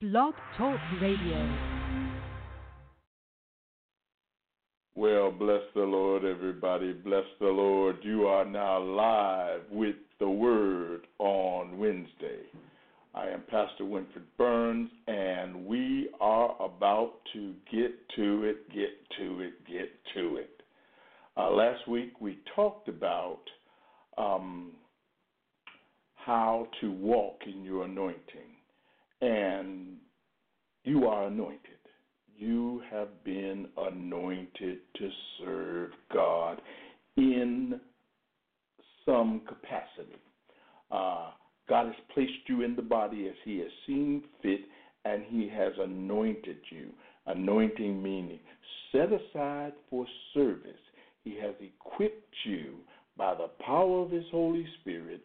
Blog Talk Radio. Well, bless the Lord, everybody. Bless the Lord. You are now live with the Word on Wednesday. I am Pastor Winfred Burns, and we are about to get to it, get to it, get to it. Uh, last week we talked about um, how to walk in your anointing, and you are anointed. You have been anointed to serve God in some capacity. Uh, God has placed you in the body as He has seen fit, and He has anointed you. Anointing meaning set aside for service. He has equipped you by the power of His Holy Spirit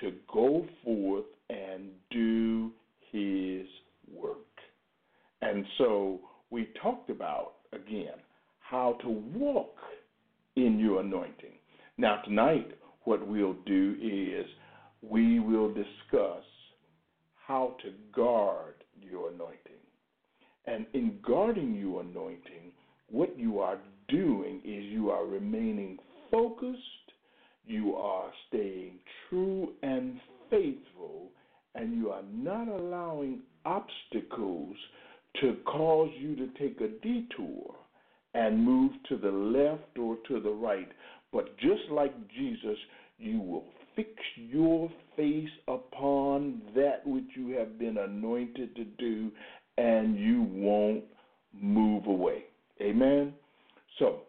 to go forth and do His work. And so we talked about, again, how to walk in your anointing. Now, tonight, what we'll do is we will discuss how to guard your anointing. And in guarding your anointing, what you are doing is you are remaining focused, you are staying true and faithful, and you are not allowing obstacles to cause you to take a detour and move to the left or to the right. But just like Jesus, you will fix your face upon that which you have been anointed to do, and you won't move away. Amen? So,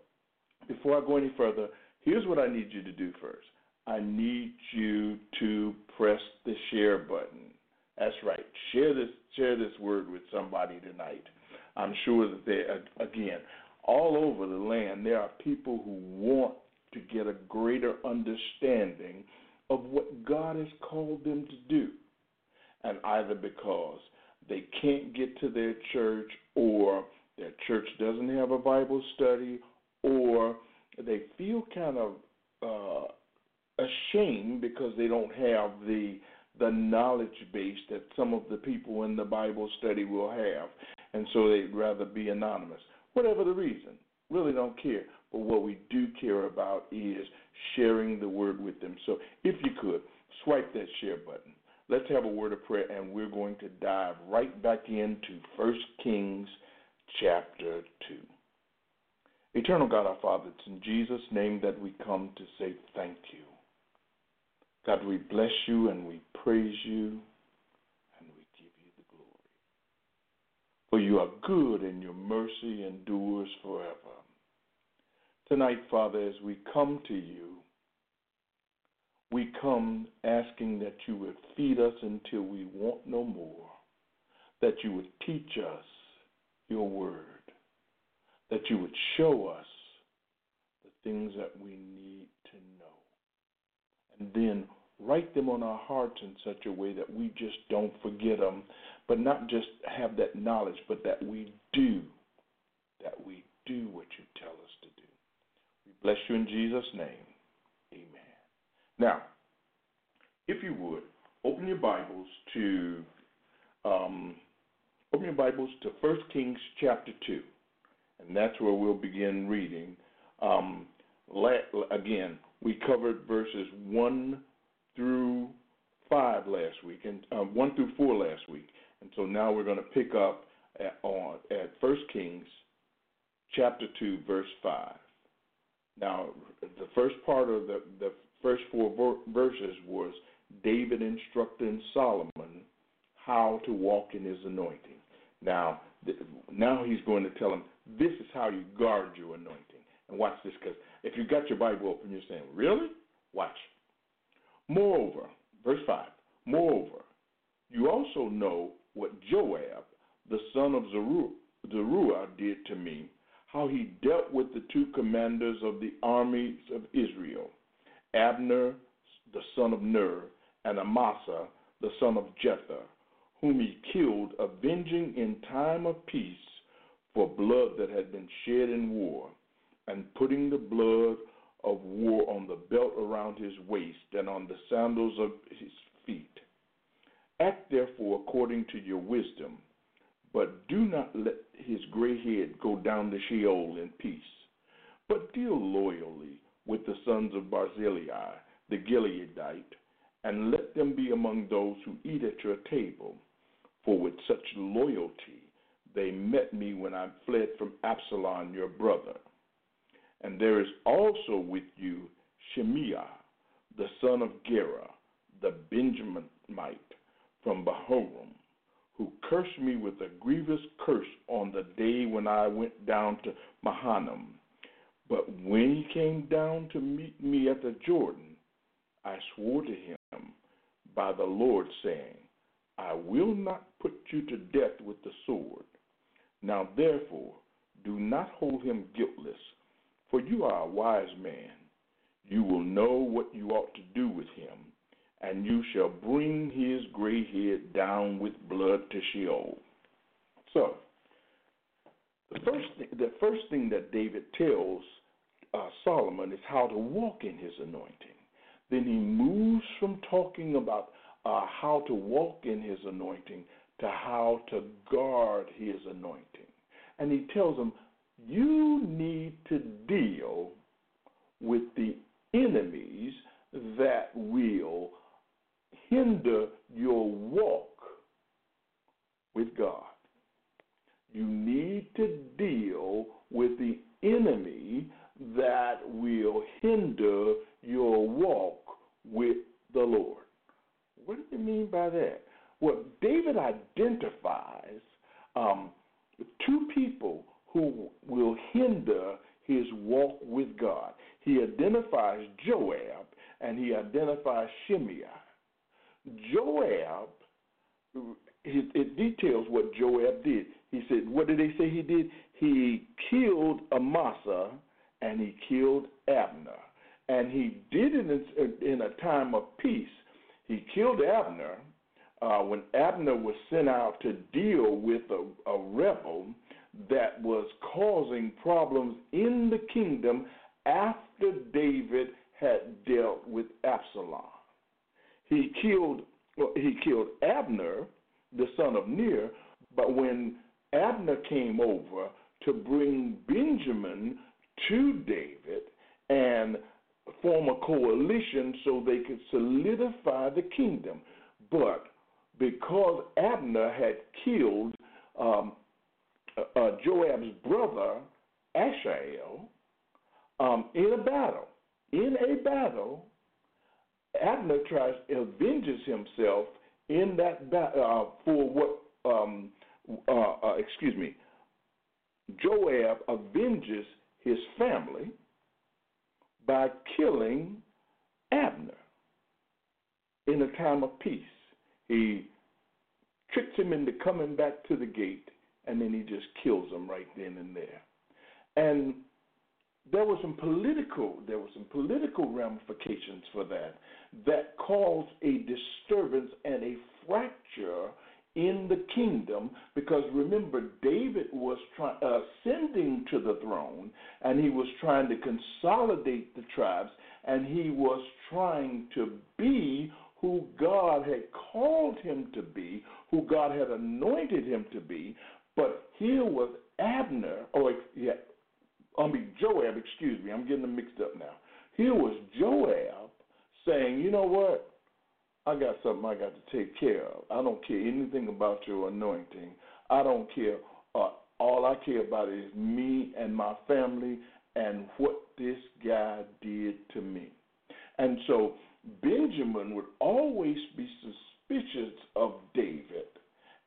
before I go any further, here's what I need you to do first. I need you to press the share button. That's right. Share this share this word with somebody tonight. I'm sure that there again, all over the land there are people who want to get a greater understanding of what God has called them to do. And either because they can't get to their church or their church doesn't have a Bible study or they feel kind of uh, ashamed because they don't have the the knowledge base that some of the people in the Bible study will have, and so they'd rather be anonymous. Whatever the reason, really don't care. But what we do care about is sharing the word with them. So if you could, swipe that share button. Let's have a word of prayer, and we're going to dive right back into First Kings chapter 2. Eternal God, our Father, it's in Jesus' name that we come to say thank you. God, we bless you and we praise you and we give you the glory. For you are good and your mercy endures forever. Tonight, Father, as we come to you, we come asking that you would feed us until we want no more, that you would teach us your word, that you would show us the things that we need to know, and then write them on our hearts in such a way that we just don't forget them, but not just have that knowledge, but that we do, that we do what you tell us to do. We bless you in Jesus' name. Amen. Now, if you would, open your Bibles to um, open your Bibles to 1 Kings chapter 2, and that's where we'll begin reading. Um, again, we covered verses 1 through 5 last week, and uh, 1 through 4 last week. And so now we're going to pick up at, on, at 1 Kings chapter 2, verse 5. Now, the first part of the, the first four verses was David instructing Solomon how to walk in his anointing. Now, now he's going to tell him this is how you guard your anointing. And watch this, because if you got your Bible open, you're saying, "Really?" Watch. Moreover, verse five. Moreover, you also know what Joab, the son of Zeruiah, did to me how he dealt with the two commanders of the armies of Israel, Abner, the son of Ner, and Amasa, the son of Jether, whom he killed, avenging in time of peace for blood that had been shed in war, and putting the blood of war on the belt around his waist and on the sandals of his feet. Act therefore according to your wisdom, but do not let his gray head go down to Sheol in peace. But deal loyally with the sons of Barzillai, the Gileadite, and let them be among those who eat at your table. For with such loyalty they met me when I fled from Absalom your brother. And there is also with you Shimei, the son of Gera, the Benjaminite from Bahurim, who cursed me with a grievous curse on the day when I went down to Mahanaim. But when he came down to meet me at the Jordan, I swore to him by the Lord, saying, I will not put you to death with the sword. Now therefore, do not hold him guiltless, for you are a wise man. You will know what you ought to do with him, and you shall bring his gray head down with blood to Sheol. So, the first thing, the first thing that David tells uh, Solomon is how to walk in his anointing. Then he moves from talking about uh, how to walk in his anointing to how to guard his anointing. And he tells him, you need to deal with the enemies that will hinder your walk with God. You need to deal with the enemy that will hinder your walk with the Lord. What do you mean by that? Well, David identifies um, two people who will hinder his walk with God. He identifies Joab and he identifies Shimei. Joab, it, it details what Joab did. He said, what did they say he did? He killed Amasa and he killed Abner. And he did it in, in a time of peace. He killed Abner uh, when Abner was sent out to deal with a, a rebel that was causing problems in the kingdom after David had dealt with Absalom. He killed well, he killed Abner, the son of Ner, but when Abner came over to bring Benjamin to David and form a coalition so they could solidify the kingdom. But because Abner had killed um, uh, uh, Joab's brother, Asahel, um, in a battle. In a battle, Abner tries avenges himself in that battle uh, for what? Um, uh, uh, excuse me. Joab avenges his family by killing Abner in a time of peace. He tricks him into coming back to the gate, and then he just kills him right then and there. And there was some political there were some political ramifications for that that caused a disturbance and a fracture in the kingdom because remember David was trying uh, ascending to the throne and he was trying to consolidate the tribes and he was trying to be who God had called him to be, who God had anointed him to be, but here was Abner or yeah, I mean Joab, excuse me, I'm getting them mixed up now. Here was Joab saying, you know what? I got something I got to take care of. I don't care anything about your anointing. I don't care. Uh, all I care about is me and my family and what this guy did to me. And so Benjamin would always be suspicious of David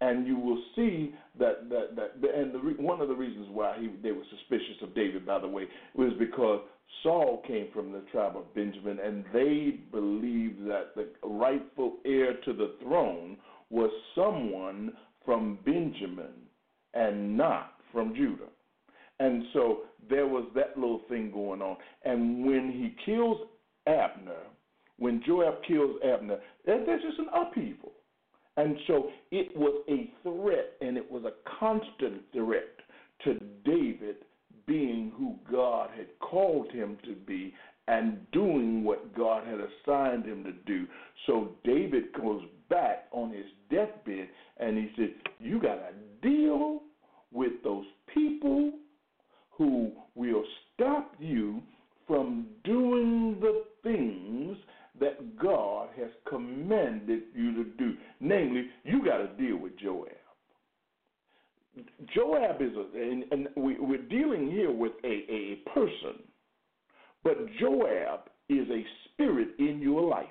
and you will see that that that and the, one of the reasons why he, they were suspicious of David, by the way, was because Saul came from the tribe of Benjamin, and they believed that the rightful heir to the throne was someone from Benjamin and not from Judah. And so there was that little thing going on. And when he kills Abner, when Joab kills Abner, there's just an upheaval. And so it was a threat, and it was a constant threat to David being who God had called him to be and doing what God had assigned him to do. So David goes back on his deathbed and he said, You got to deal with those people who will stop you from doing the things that God has commanded you to do. Namely, you got to deal with Joab. Joab is, a, and, and we, are dealing here with a, a person, but Joab is a spirit in your life.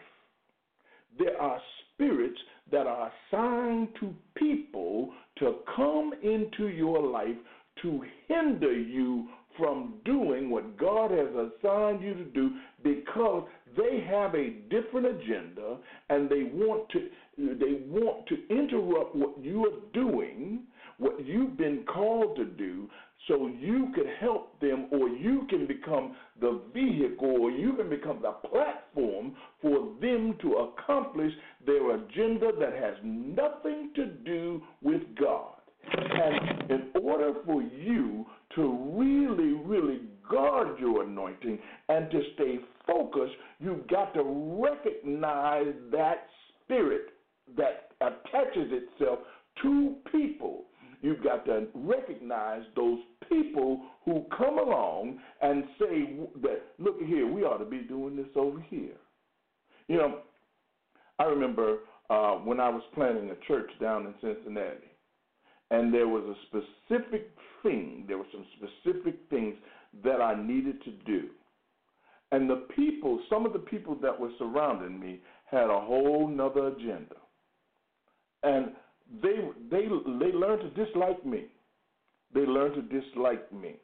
There are spirits that are assigned to people to come into your life to hinder you from doing what God has assigned you to do because they have a different agenda and they want to they want to interrupt what you are doing, what you've been called to do so you can help them or you can become the vehicle or you can become the platform for them to accomplish their agenda that has nothing to do with God. And in order for you to really, really guard your anointing and to stay focused, you've got to recognize that spirit that attaches itself to people. You've got to recognize those people who come along and say that, look here, we ought to be doing this over here. You know, I remember uh, planning a church down in Cincinnati, and there was a specific thing, there were some specific things that I needed to do. And the people, some of the people that were surrounding me, had a whole nother agenda. And they they they learned to dislike me. They learned to dislike me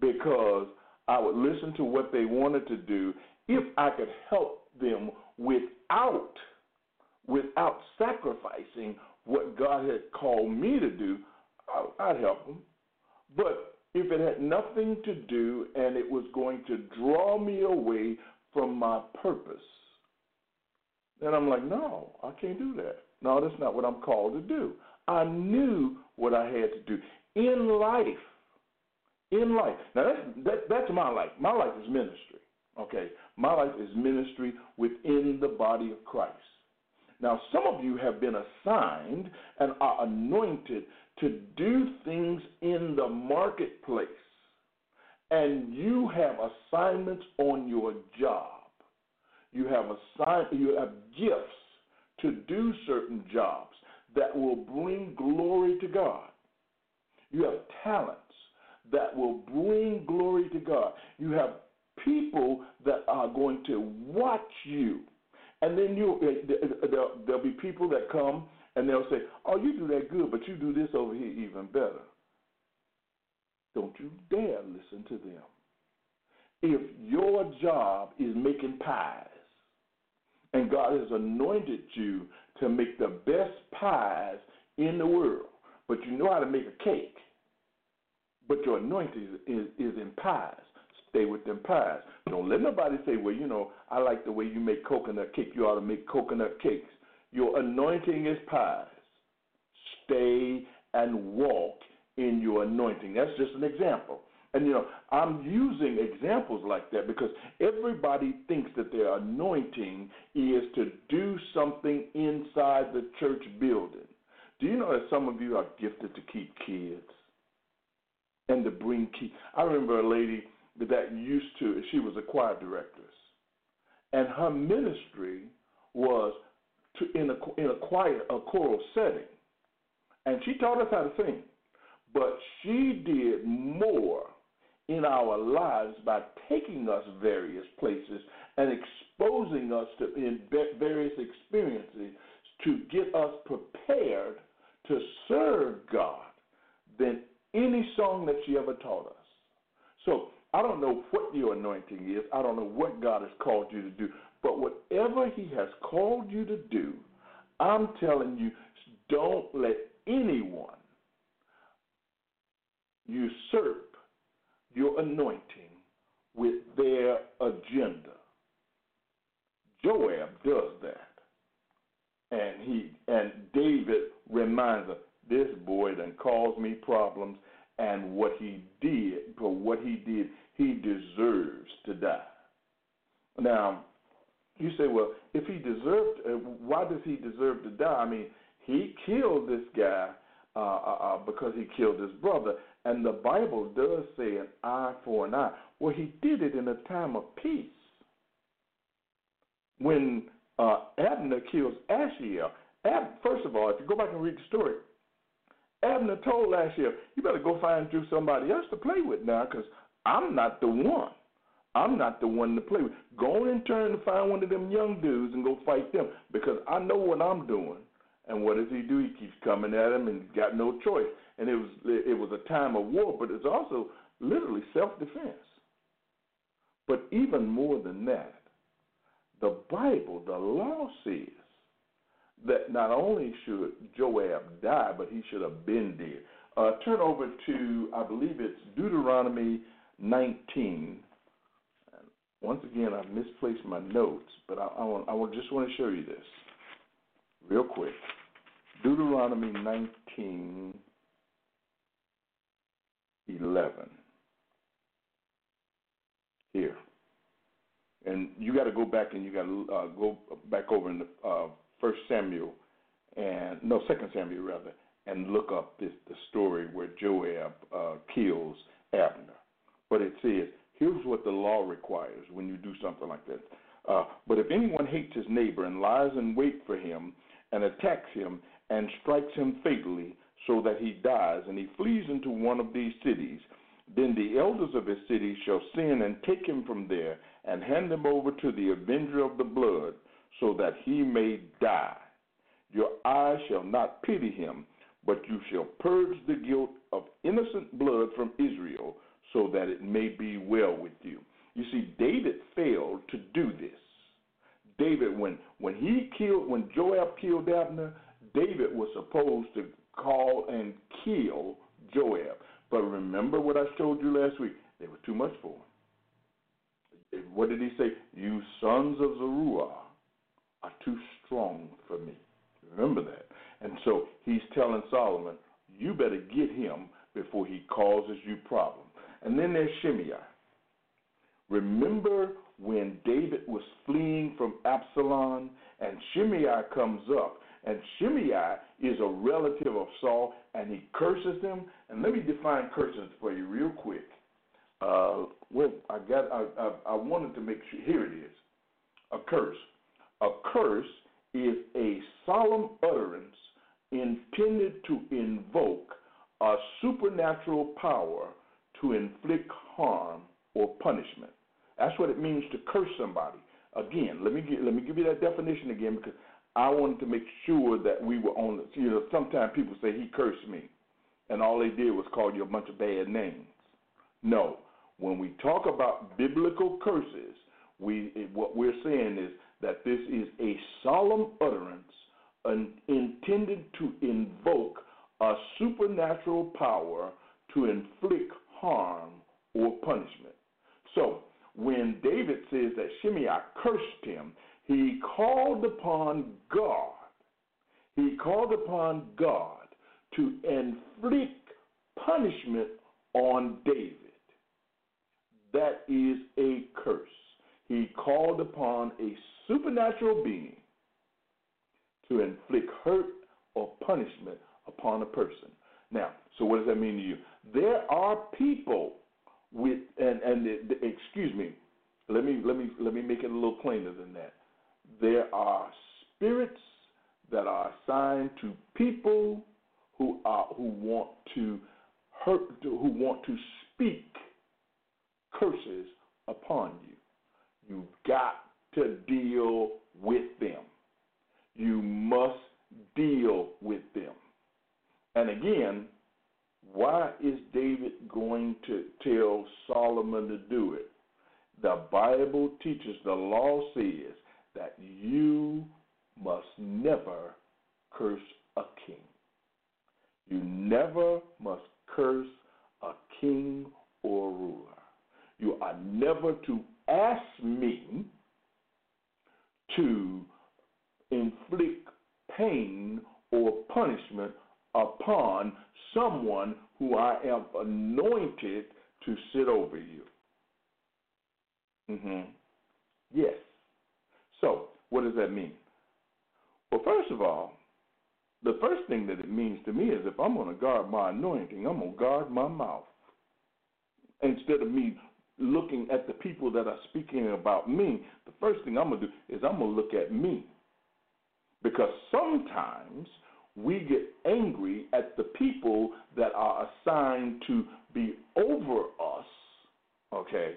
because I would listen to what they wanted to do if I could help them without without sacrificing what God had called me to do, I'd help them. But if it had nothing to do and it was going to draw me away from my purpose, then I'm like, no, I can't do that. No, that's not what I'm called to do. I knew what I had to do in life. In life. Now that's that, that's my life. My life is ministry. Okay, my life is ministry within the body of Christ. Now, some of you have been assigned and are anointed to do things in the marketplace, and you have assignments on your job. You have assign, you have gifts to do certain jobs that will bring glory to God. You have talents that will bring glory to God. You have people that are going to watch you and then you uh, there'll, there'll be people that come and they'll say, "Oh, you do that good, but you do this over here even better." Don't you dare listen to them. If your job is making pies, and God has anointed you to make the best pies in the world, but you know how to make a cake, but your anointing is, is, is in pies, stay with them pies. Don't let nobody say, well, you know, I like the way you make coconut cake. You ought to make coconut cakes. Your anointing is pies. Stay and walk in your anointing. That's just an example. And you know, I'm using examples like that because everybody thinks that their anointing is to do something inside the church building. Do you know that some of you are gifted to keep kids and to bring kids? I remember a lady that used to, she was a choir director. And her ministry was to, in, a, in a choir, a choral setting. And she taught us how to sing. But she did more in our lives by taking us various places and exposing us to in various experiences to get us prepared to serve God than any song that she ever taught us. So I don't know what your anointing is. I don't know what God has called you to do. But whatever He has called you to do, I'm telling you, don't let anyone usurp your anointing with their agenda. Joab does that. And he and David reminds us, this boy done caused me problems and what he did, for what he did, he deserves to die. Now, you say, well, if he deserved, uh, why does he deserve to die? I mean, he killed this guy uh, uh, uh, because he killed his brother, and the Bible does say an eye for an eye. Well, he did it in a time of peace. When uh, Abner kills Asahel, Ab, first of all, if you go back and read the story, Abner told year, you better go find you somebody else to play with now because I'm not the one. I'm not the one to play with. Go in turn to find one of them young dudes and go fight them because I know what I'm doing. And what does he do? He keeps coming at him and got no choice. And it was it was a time of war, but it's also literally self defense. But even more than that, the Bible, the law says that not only should Joab die, but he should have been dead. Uh, turn over to, I believe it's Deuteronomy 19. Once again, I've misplaced my notes, but I, I, want, I just want to show you this real quick. Deuteronomy 19, 11. Here. And you got to go back and you got to uh, go back over in the uh, First Samuel and no Second Samuel rather, and look up this the story where Joab uh, kills Abner. But it says, here's what the law requires when you do something like that. Uh, but if anyone hates his neighbor and lies in wait for him and attacks him and strikes him fatally so that he dies and he flees into one of these cities, then the elders of his city shall send and take him from there and hand him over to the avenger of the blood so that he may die. Your eyes shall not pity him, but you shall purge the guilt of innocent blood from Israel, so that it may be well with you. You see, David failed to do this. David, when when he killed, when Joab killed Abner, David was supposed to call and kill Joab. But remember what I showed you last week? They were too much for him. What did he say? You sons of Zeruiah are too strong for me. Remember that. And so he's telling Solomon, you better get him before he causes you problems. And then there's Shimei. Remember when David was fleeing from Absalom and Shimei comes up and Shimei is a relative of Saul and he curses them. And let me define curses for you real quick. Uh, well, I got I, I, I wanted to make sure here it is. A curse. A curse is a solemn utterance intended to invoke a supernatural power to inflict harm or punishment. That's what it means to curse somebody. Again, let me get, let me give you that definition again because I wanted to make sure that we were on. The, you know, sometimes people say he cursed me, and all they did was call you a bunch of bad names. No, when we talk about biblical curses, we what we're saying is that this is a solemn utterance intended to invoke a supernatural power to inflict harm or punishment. So, when David says that Shimei cursed him, he called upon God. He called upon God to inflict punishment on David. That is a curse. He called upon a supernatural being to inflict hurt or punishment upon a person. Now, so what does that mean to you? There are people with and and the, the, excuse me, let me let me let me make it a little plainer than that. There are spirits that are assigned to people who are who want to hurt who want to speak curses upon you. You've got to deal with them. You must deal with them. And again, why is David going to tell Solomon to do it? The Bible teaches, the law says that you must never curse a king. You never must curse a king or ruler. You are never to ask me to inflict pain or punishment upon someone who I am anointed to sit over you. Mm-hmm. Yes. So, what does that mean? Well, first of all, the first thing that it means to me is if I'm going to guard my anointing, I'm going to guard my mouth. Instead of me looking at the people that are speaking about me, the first thing I'm going to do is I'm going to look at me. Because sometimes we get angry at the people that are assigned to be over us, okay,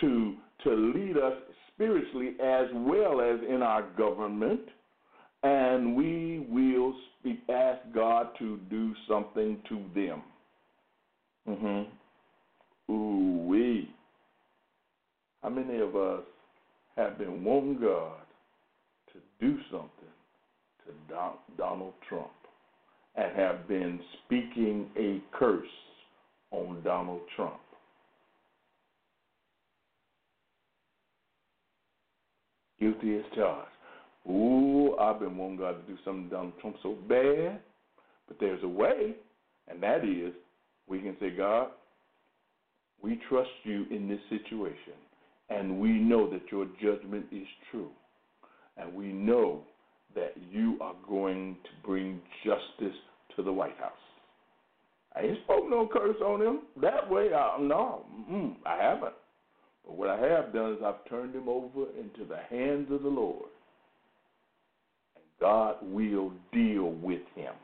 to to lead us spiritually as well as in our government, and we will speak, ask God to do something to them. Mm-hmm. Ooh wee. How many of us have been wanting God to do something Donald Trump and have been speaking a curse on Donald Trump? Guilty as charged. Ooh, I've been wanting God to do something to Donald Trump so bad, but there's a way, and that is we can say, God, we trust you in this situation, and we know that your judgment is true, and we know that you are going to bring justice to the White House. I ain't spoke no curse on him that way. I, no, mm, I haven't. But what I have done is I've turned him over into the hands of the Lord, and God will deal with him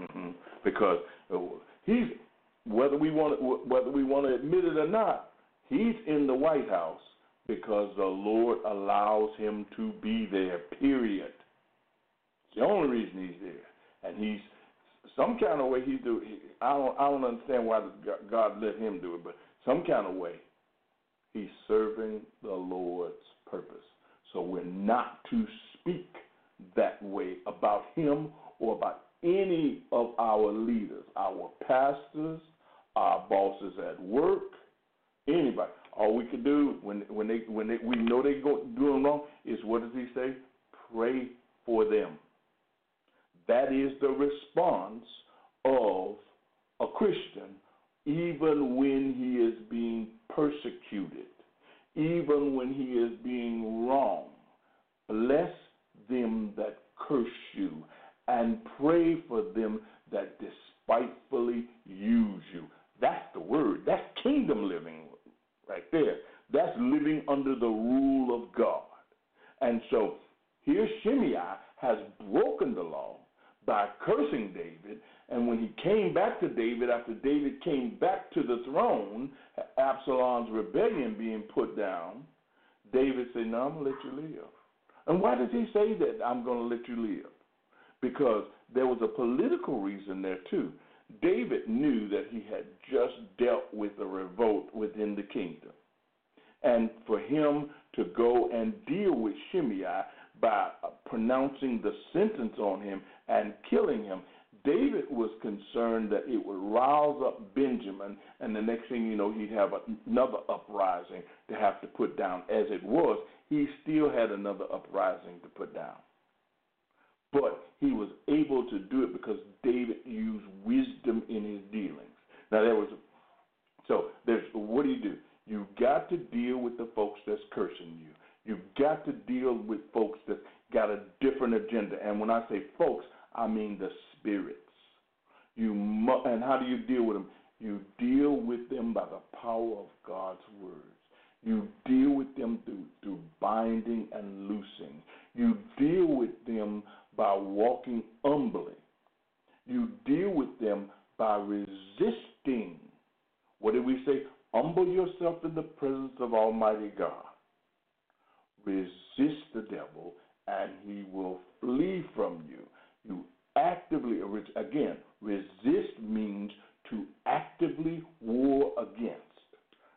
mm-hmm. because uh, he's whether we want whether we want to admit it or not, he's in the White House because the Lord allows him to be there. Period. The only reason he's there, and he's some kind of way he do. He, I don't I don't understand why God let him do it, but some kind of way he's serving the Lord's purpose. So we're not to speak that way about him or about any of our leaders, our pastors, our bosses at work, anybody. All we can do when when they when they, we know they go doing wrong is what does he say? Pray for them. That is the response of a Christian, even when he is being persecuted, even when he is being wrong. Bless them that curse you, and pray for them that despitefully use you. That's the word. That's kingdom living right there. That's living under the rule of God. And so here Shimei has broken the law by cursing David. And when he came back to David, after David came back to the throne, Absalom's rebellion being put down, David said, No, I'm going to let you live. And why does he say that I'm going to let you live? Because there was a political reason there, too. David knew that he had just dealt with a revolt within the kingdom. And for him to go and deal with Shimei by pronouncing the sentence on him and killing him, David was concerned that it would rouse up Benjamin, and the next thing you know, he'd have another uprising to have to put down. As it was, he still had another uprising to put down. But he was able to do it because David used wisdom in his dealings. Now there was so there's what do you do? You got to deal with the folks that's cursing you. You've got to deal with folks that's got a different agenda. And when I say folks, I mean the spirits. You mu- and how do you deal with them? You deal with them by the power of God's words. You deal with them through through binding and loosing. You deal with them by walking humbly. You deal with them by resisting. What did we say? Humble yourself in the presence of Almighty God. Resist the devil, and he will flee from you. You actively, again, resist means to actively war against.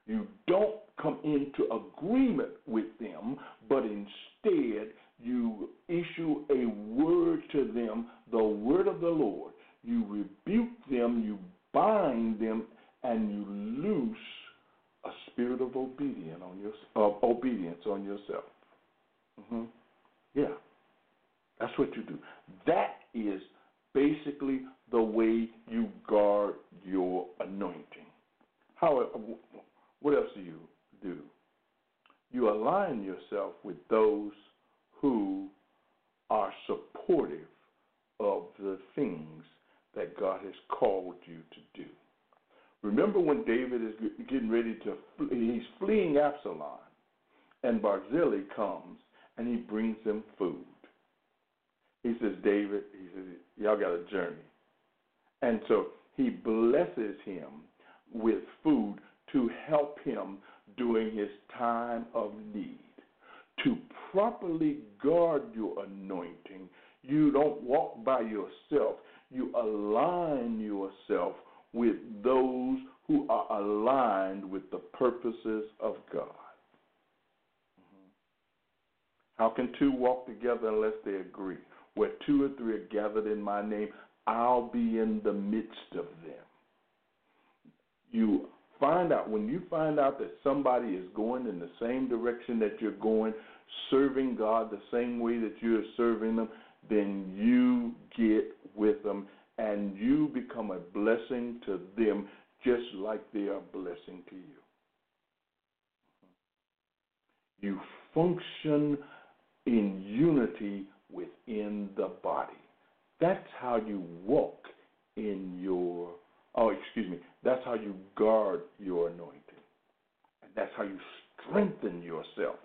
You don't come into agreement with them, but instead you issue a word to them, the word of the Lord. You rebuke them, you bind them, and you loose a spirit of obedience on your of obedience on yourself. Mm-hmm. Yeah, that's what you do. That is basically the way you guard your anointing. How? What else do you do? You align yourself with those who are supportive of the things that God has called you to do. Remember when David is getting ready to, he's fleeing Absalom, and Barzillai comes and he brings him food. He says, David, he says, y'all got a journey. And so he blesses him with food to help him during his time of need. To properly guard your anointing, you don't walk by yourself, you align yourself with those who are aligned with the purposes of God. Mm-hmm. How can two walk together unless they agree? Where two or three are gathered in my name, I'll be in the midst of them. You find out, when you find out that somebody is going in the same direction that you're going, serving God the same way that you're serving them, then you get with them and you become a blessing to them just like they are a blessing to you. You function in unity within the body. That's how you walk in your, oh, excuse me, that's how you guard your anointing. And that's how you strengthen yourself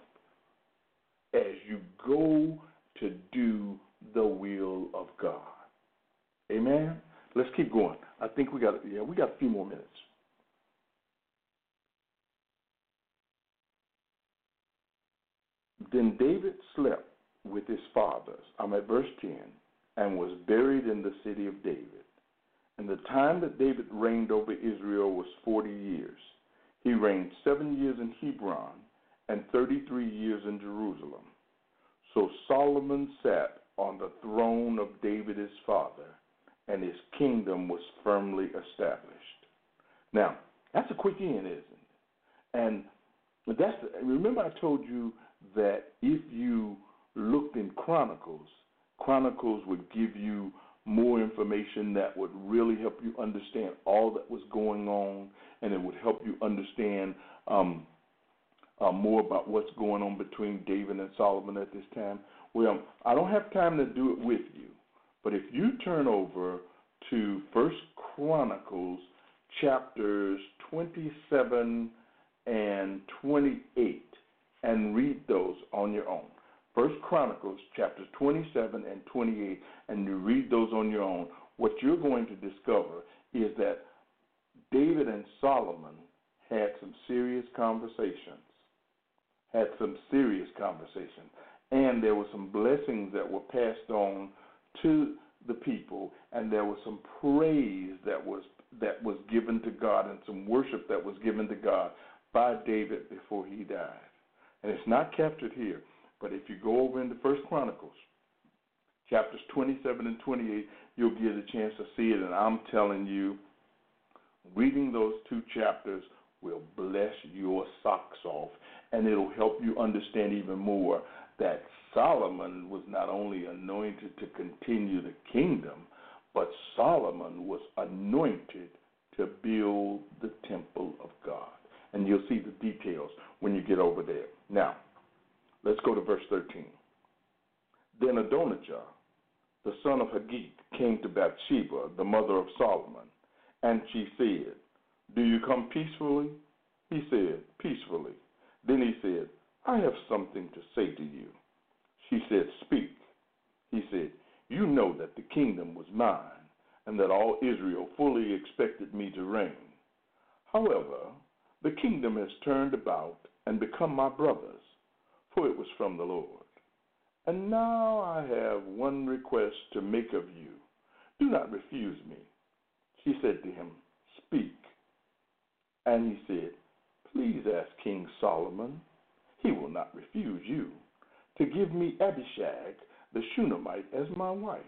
as you go to do the will of God. Amen. Let's keep going. I think we got yeah, we got a few more minutes. Then David slept with his fathers. I'm at verse 10 and was buried in the city of David. And the time that David reigned over Israel was 40 years. He reigned seven years in Hebron and 33 years in Jerusalem. So Solomon sat on the throne of David his father, and his kingdom was firmly established. Now, that's a quick end, isn't it? And that's remember I told you that if you looked in Chronicles, Chronicles would give you more information that would really help you understand all that was going on, and it would help you understand um, uh, more about what's going on between David and Solomon at this time. Well, I don't have time to do it with you, but if you turn over to First Chronicles chapters 27 and 28 and read those on your own. First Chronicles chapters 27 and 28, and you read those on your own. What you're going to discover is that David and Solomon had some serious conversations. Had some serious conversations. And there were some blessings that were passed on to the people, and there was some praise that was that was given to God and some worship that was given to God by David before he died. And it's not captured here. But if you go over into First Chronicles, chapters 27 and 28, you'll get a chance to see it. And I'm telling you, reading those two chapters will bless your socks off, and it'll help you understand even more that Solomon was not only anointed to continue the kingdom, but Solomon was anointed to build the temple of God. And you'll see the details when you get over there. Now, Let's go to verse 13. Then Adonijah, the son of Haggith, came to Bathsheba, the mother of Solomon, and she said, Do you come peacefully? He said, Peacefully. Then he said, I have something to say to you. She said, Speak. He said, You know that the kingdom was mine, and that all Israel fully expected me to reign. However, the kingdom has turned about and become my brother's for it was from the Lord. And now I have one request to make of you. Do not refuse me. She said to him, Speak. And he said, Please ask King Solomon, he will not refuse you, to give me Abishag the Shunammite as my wife.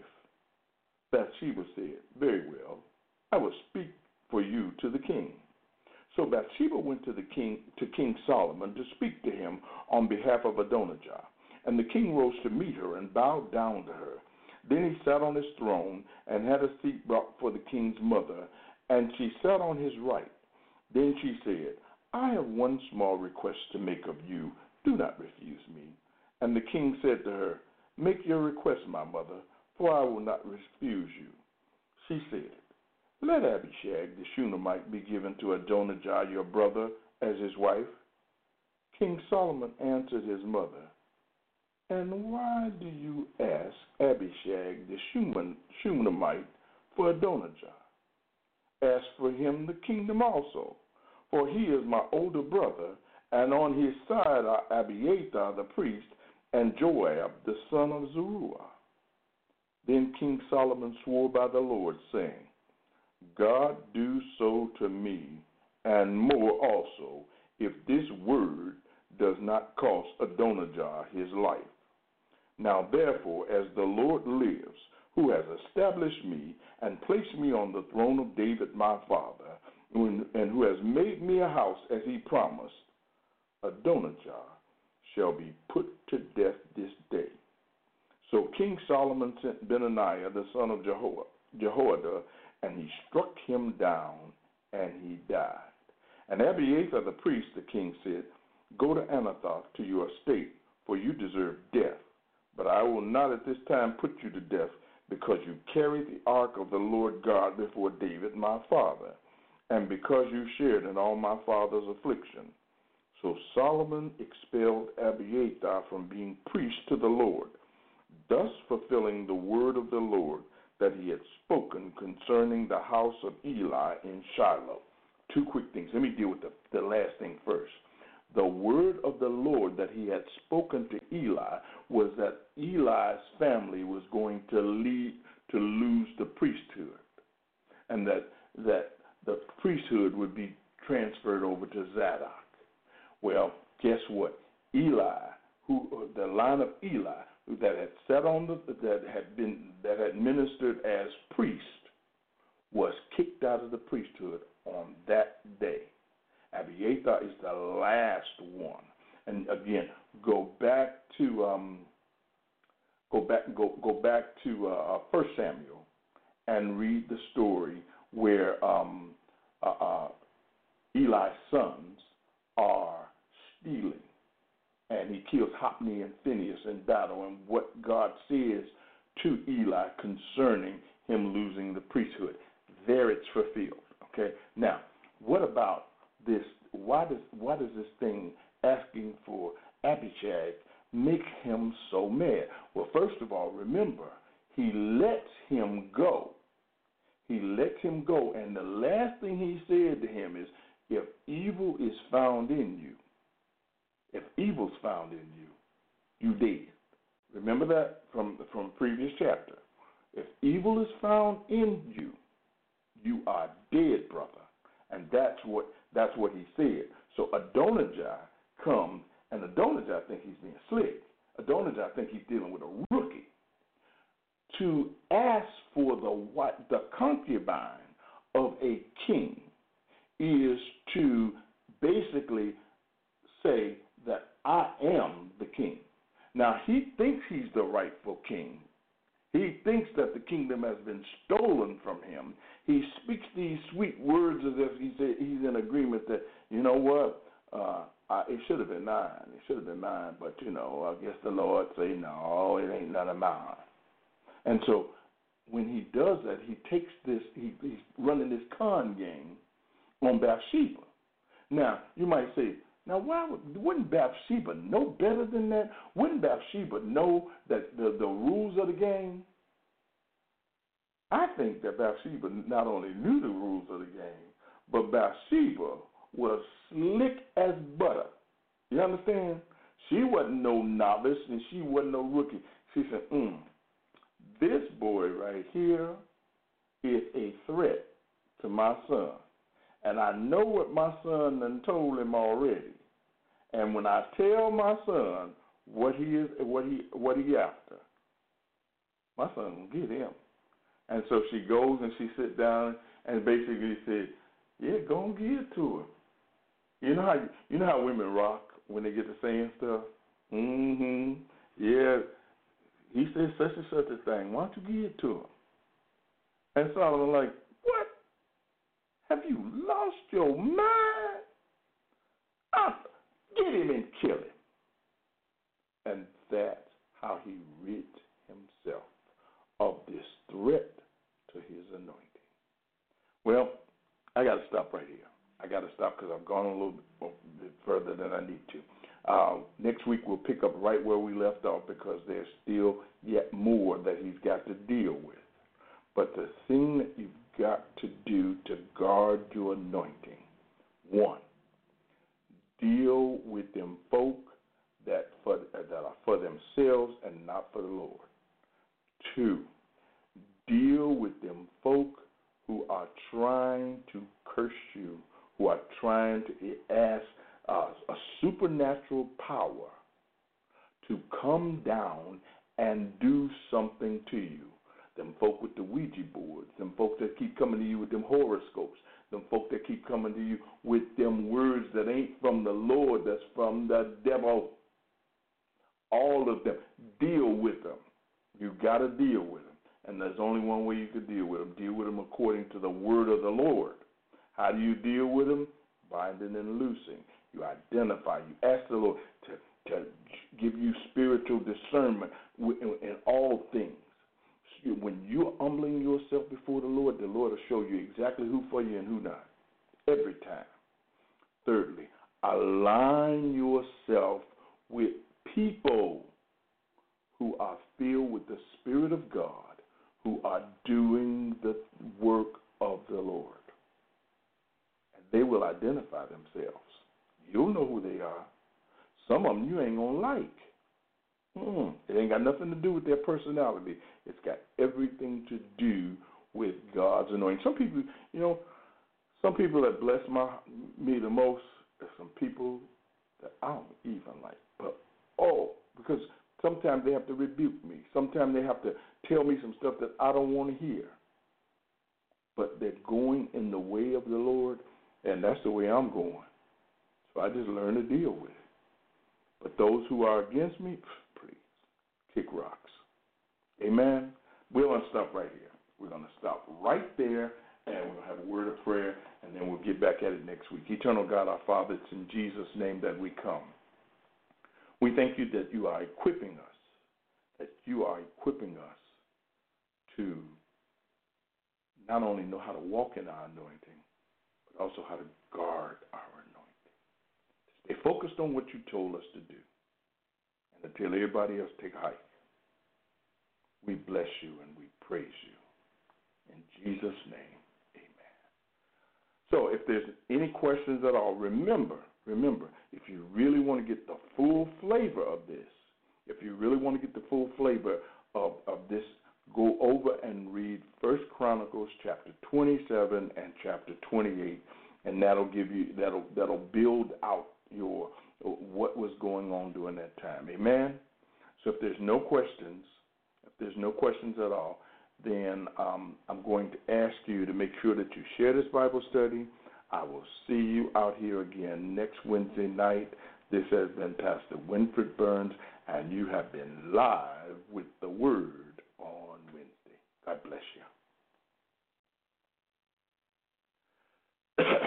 Bathsheba said, Very well, I will speak for you to the king. So Bathsheba went to the king to King Solomon to speak to him on behalf of Adonijah. And the king rose to meet her and bowed down to her. Then he sat on his throne and had a seat brought for the king's mother, and she sat on his right. Then she said, I have one small request to make of you. Do not refuse me. And the king said to her, Make your request, my mother, for I will not refuse you. She said, let Abishag the Shunammite be given to Adonijah your brother as his wife. King Solomon answered his mother, And why do you ask Abishag the Shunammite for Adonijah? Ask for him the kingdom also, for he is my older brother, and on his side are Abiathar the priest and Joab the son of Zeruiah. Then King Solomon swore by the Lord, saying, God do so to me, and more also, if this word does not cost Adonijah his life. Now therefore, as the Lord lives, who has established me and placed me on the throne of David my father, and who has made me a house as he promised, Adonijah shall be put to death this day. So King Solomon sent Benaiah the son of Jehoiada, and he struck him down, and he died. And Abiathar the priest, the king said, Go to Anathoth to your estate, for you deserve death. But I will not at this time put you to death, because you carried the ark of the Lord God before David my father, and because you shared in all my father's affliction. So Solomon expelled Abiathar from being priest to the Lord, thus fulfilling the word of the Lord that he had spoken concerning the house of Eli in Shiloh. Two quick things. Let me deal with the, the last thing first. The word of the Lord that he had spoken to Eli was that Eli's family was going to lead to lose the priesthood, and that that the priesthood would be transferred over to Zadok. Well, guess what? Eli, who the line of Eli that had sat on the that had been that had ministered as priest was kicked out of the priesthood on that day. Abiathar is the last one. And again, go back to um, go back go go back to uh, uh, First Samuel and read the story where um, uh, uh, Eli's sons are stealing, and he kills Hophni and Phineas in battle, and what God says to Eli concerning him losing the priesthood. There it's fulfilled. Okay. Now, what about this? Why does why does this thing asking for Abishag make him so mad? Well, first of all, remember he lets him go. He lets him go, and the last thing he said to him is, "If evil is found in you, if evil's found in you, you dead." Remember that from from previous chapter. If evil is found in you, you are dead, brother. And that's what that's what he said. So Adonijah comes, and Adonijah think he's being slick. Adonijah think he's dealing with a rookie. To ask for the what the concubine of a king is to basically say that I am the king. Now he thinks he's the rightful king. He thinks that the kingdom has been stolen from him. He speaks these sweet words as if he's he's in agreement that you know what, uh, I, it should have been mine. It should have been mine, but you know, I guess the Lord say no, it ain't none of mine. And so when he does that, he takes this. He, he's running this con game on Bathsheba. Now you might say, now, why would, wouldn't Bathsheba know better than that? Wouldn't Bathsheba know that the, the rules of the game? I think that Bathsheba not only knew the rules of the game, but Bathsheba was slick as butter. You understand? She wasn't no novice and she wasn't no rookie. She said, mm, this boy right here is a threat to my son. And I know what my son done told him already. And when I tell my son what he is, what he what he after, my son will get him. And so she goes and she sits down and basically said, "Yeah, go and give it to her." You know how you know how women rock when they get to saying stuff. Mm-hmm. Yeah. He said such and such a thing. Why don't you give it to him? And Solomon like, what? Have you lost your mind? Get him and kill him. And that's how he rid himself of this threat to his anointing. Well, I got to stop right here. I got to stop because I've gone a little bit further than I need to. Uh, next week we'll pick up right where we left off because there's still yet more that he's got to deal with. But the thing that you've got to do to guard your anointing, one, deal with them folk that for that are for themselves and not for the Lord. Two, deal with them folk who are trying to curse you, who are trying to ask uh, a supernatural power to come down and do something to you. Them folk with the Ouija boards, them folk that keep coming to you with them horoscopes, them folk that keep coming to you with them words that ain't from the Lord, that's from the devil. All of them. Deal with them. You got to deal with them. And there's only one way you can deal with them. Deal with them according to the word of the Lord. How do you deal with them? Binding and loosing. You identify. You ask the Lord to, to give you spiritual discernment in, in all things. When you're humbling yourself before the Lord, the Lord will show you exactly who for you and who not. Every time. Thirdly, align yourself with people who are filled with the Spirit of God, who are doing the work of the Lord. And they will identify themselves. You'll know who they are. Some of them you ain't going to like. Mm, it ain't got nothing to do with their personality. It's got everything to do with God's anointing. Some people, you know, some people that bless my me the most are some people that I don't even like. But oh, because sometimes they have to rebuke me. Sometimes they have to tell me some stuff that I don't want to hear. But they're going in the way of the Lord, and that's the way I'm going. So I just learn to deal with it. But those who are against me, please, kick rocks. Amen. We're going to stop right here. We're going to stop right there, and we're going to have a word of prayer, and then we'll get back at it next week. Eternal God, our Father, it's in Jesus' name that we come. We thank you that you are equipping us, that you are equipping us to not only know how to walk in our anointing, but also how to guard our anointing. Stay focused on what you told us to do. Until everybody else take a hike, we bless you and we praise you. In Jesus' name, amen. So if there's any questions at all, remember, remember, if you really want to get the full flavor of this, if you really want to get the full flavor of, of this, go over and read First Chronicles chapter 27 and chapter 28, and that'll give you that'll that'll build out your what was going on during that time. Amen? So if there's no questions, if there's no questions at all, then um, I'm going to ask you to make sure that you share this Bible study. I will see you out here again next Wednesday night. This has been Pastor Winfred Burns, and you have been live with the Word on Wednesday. God bless you.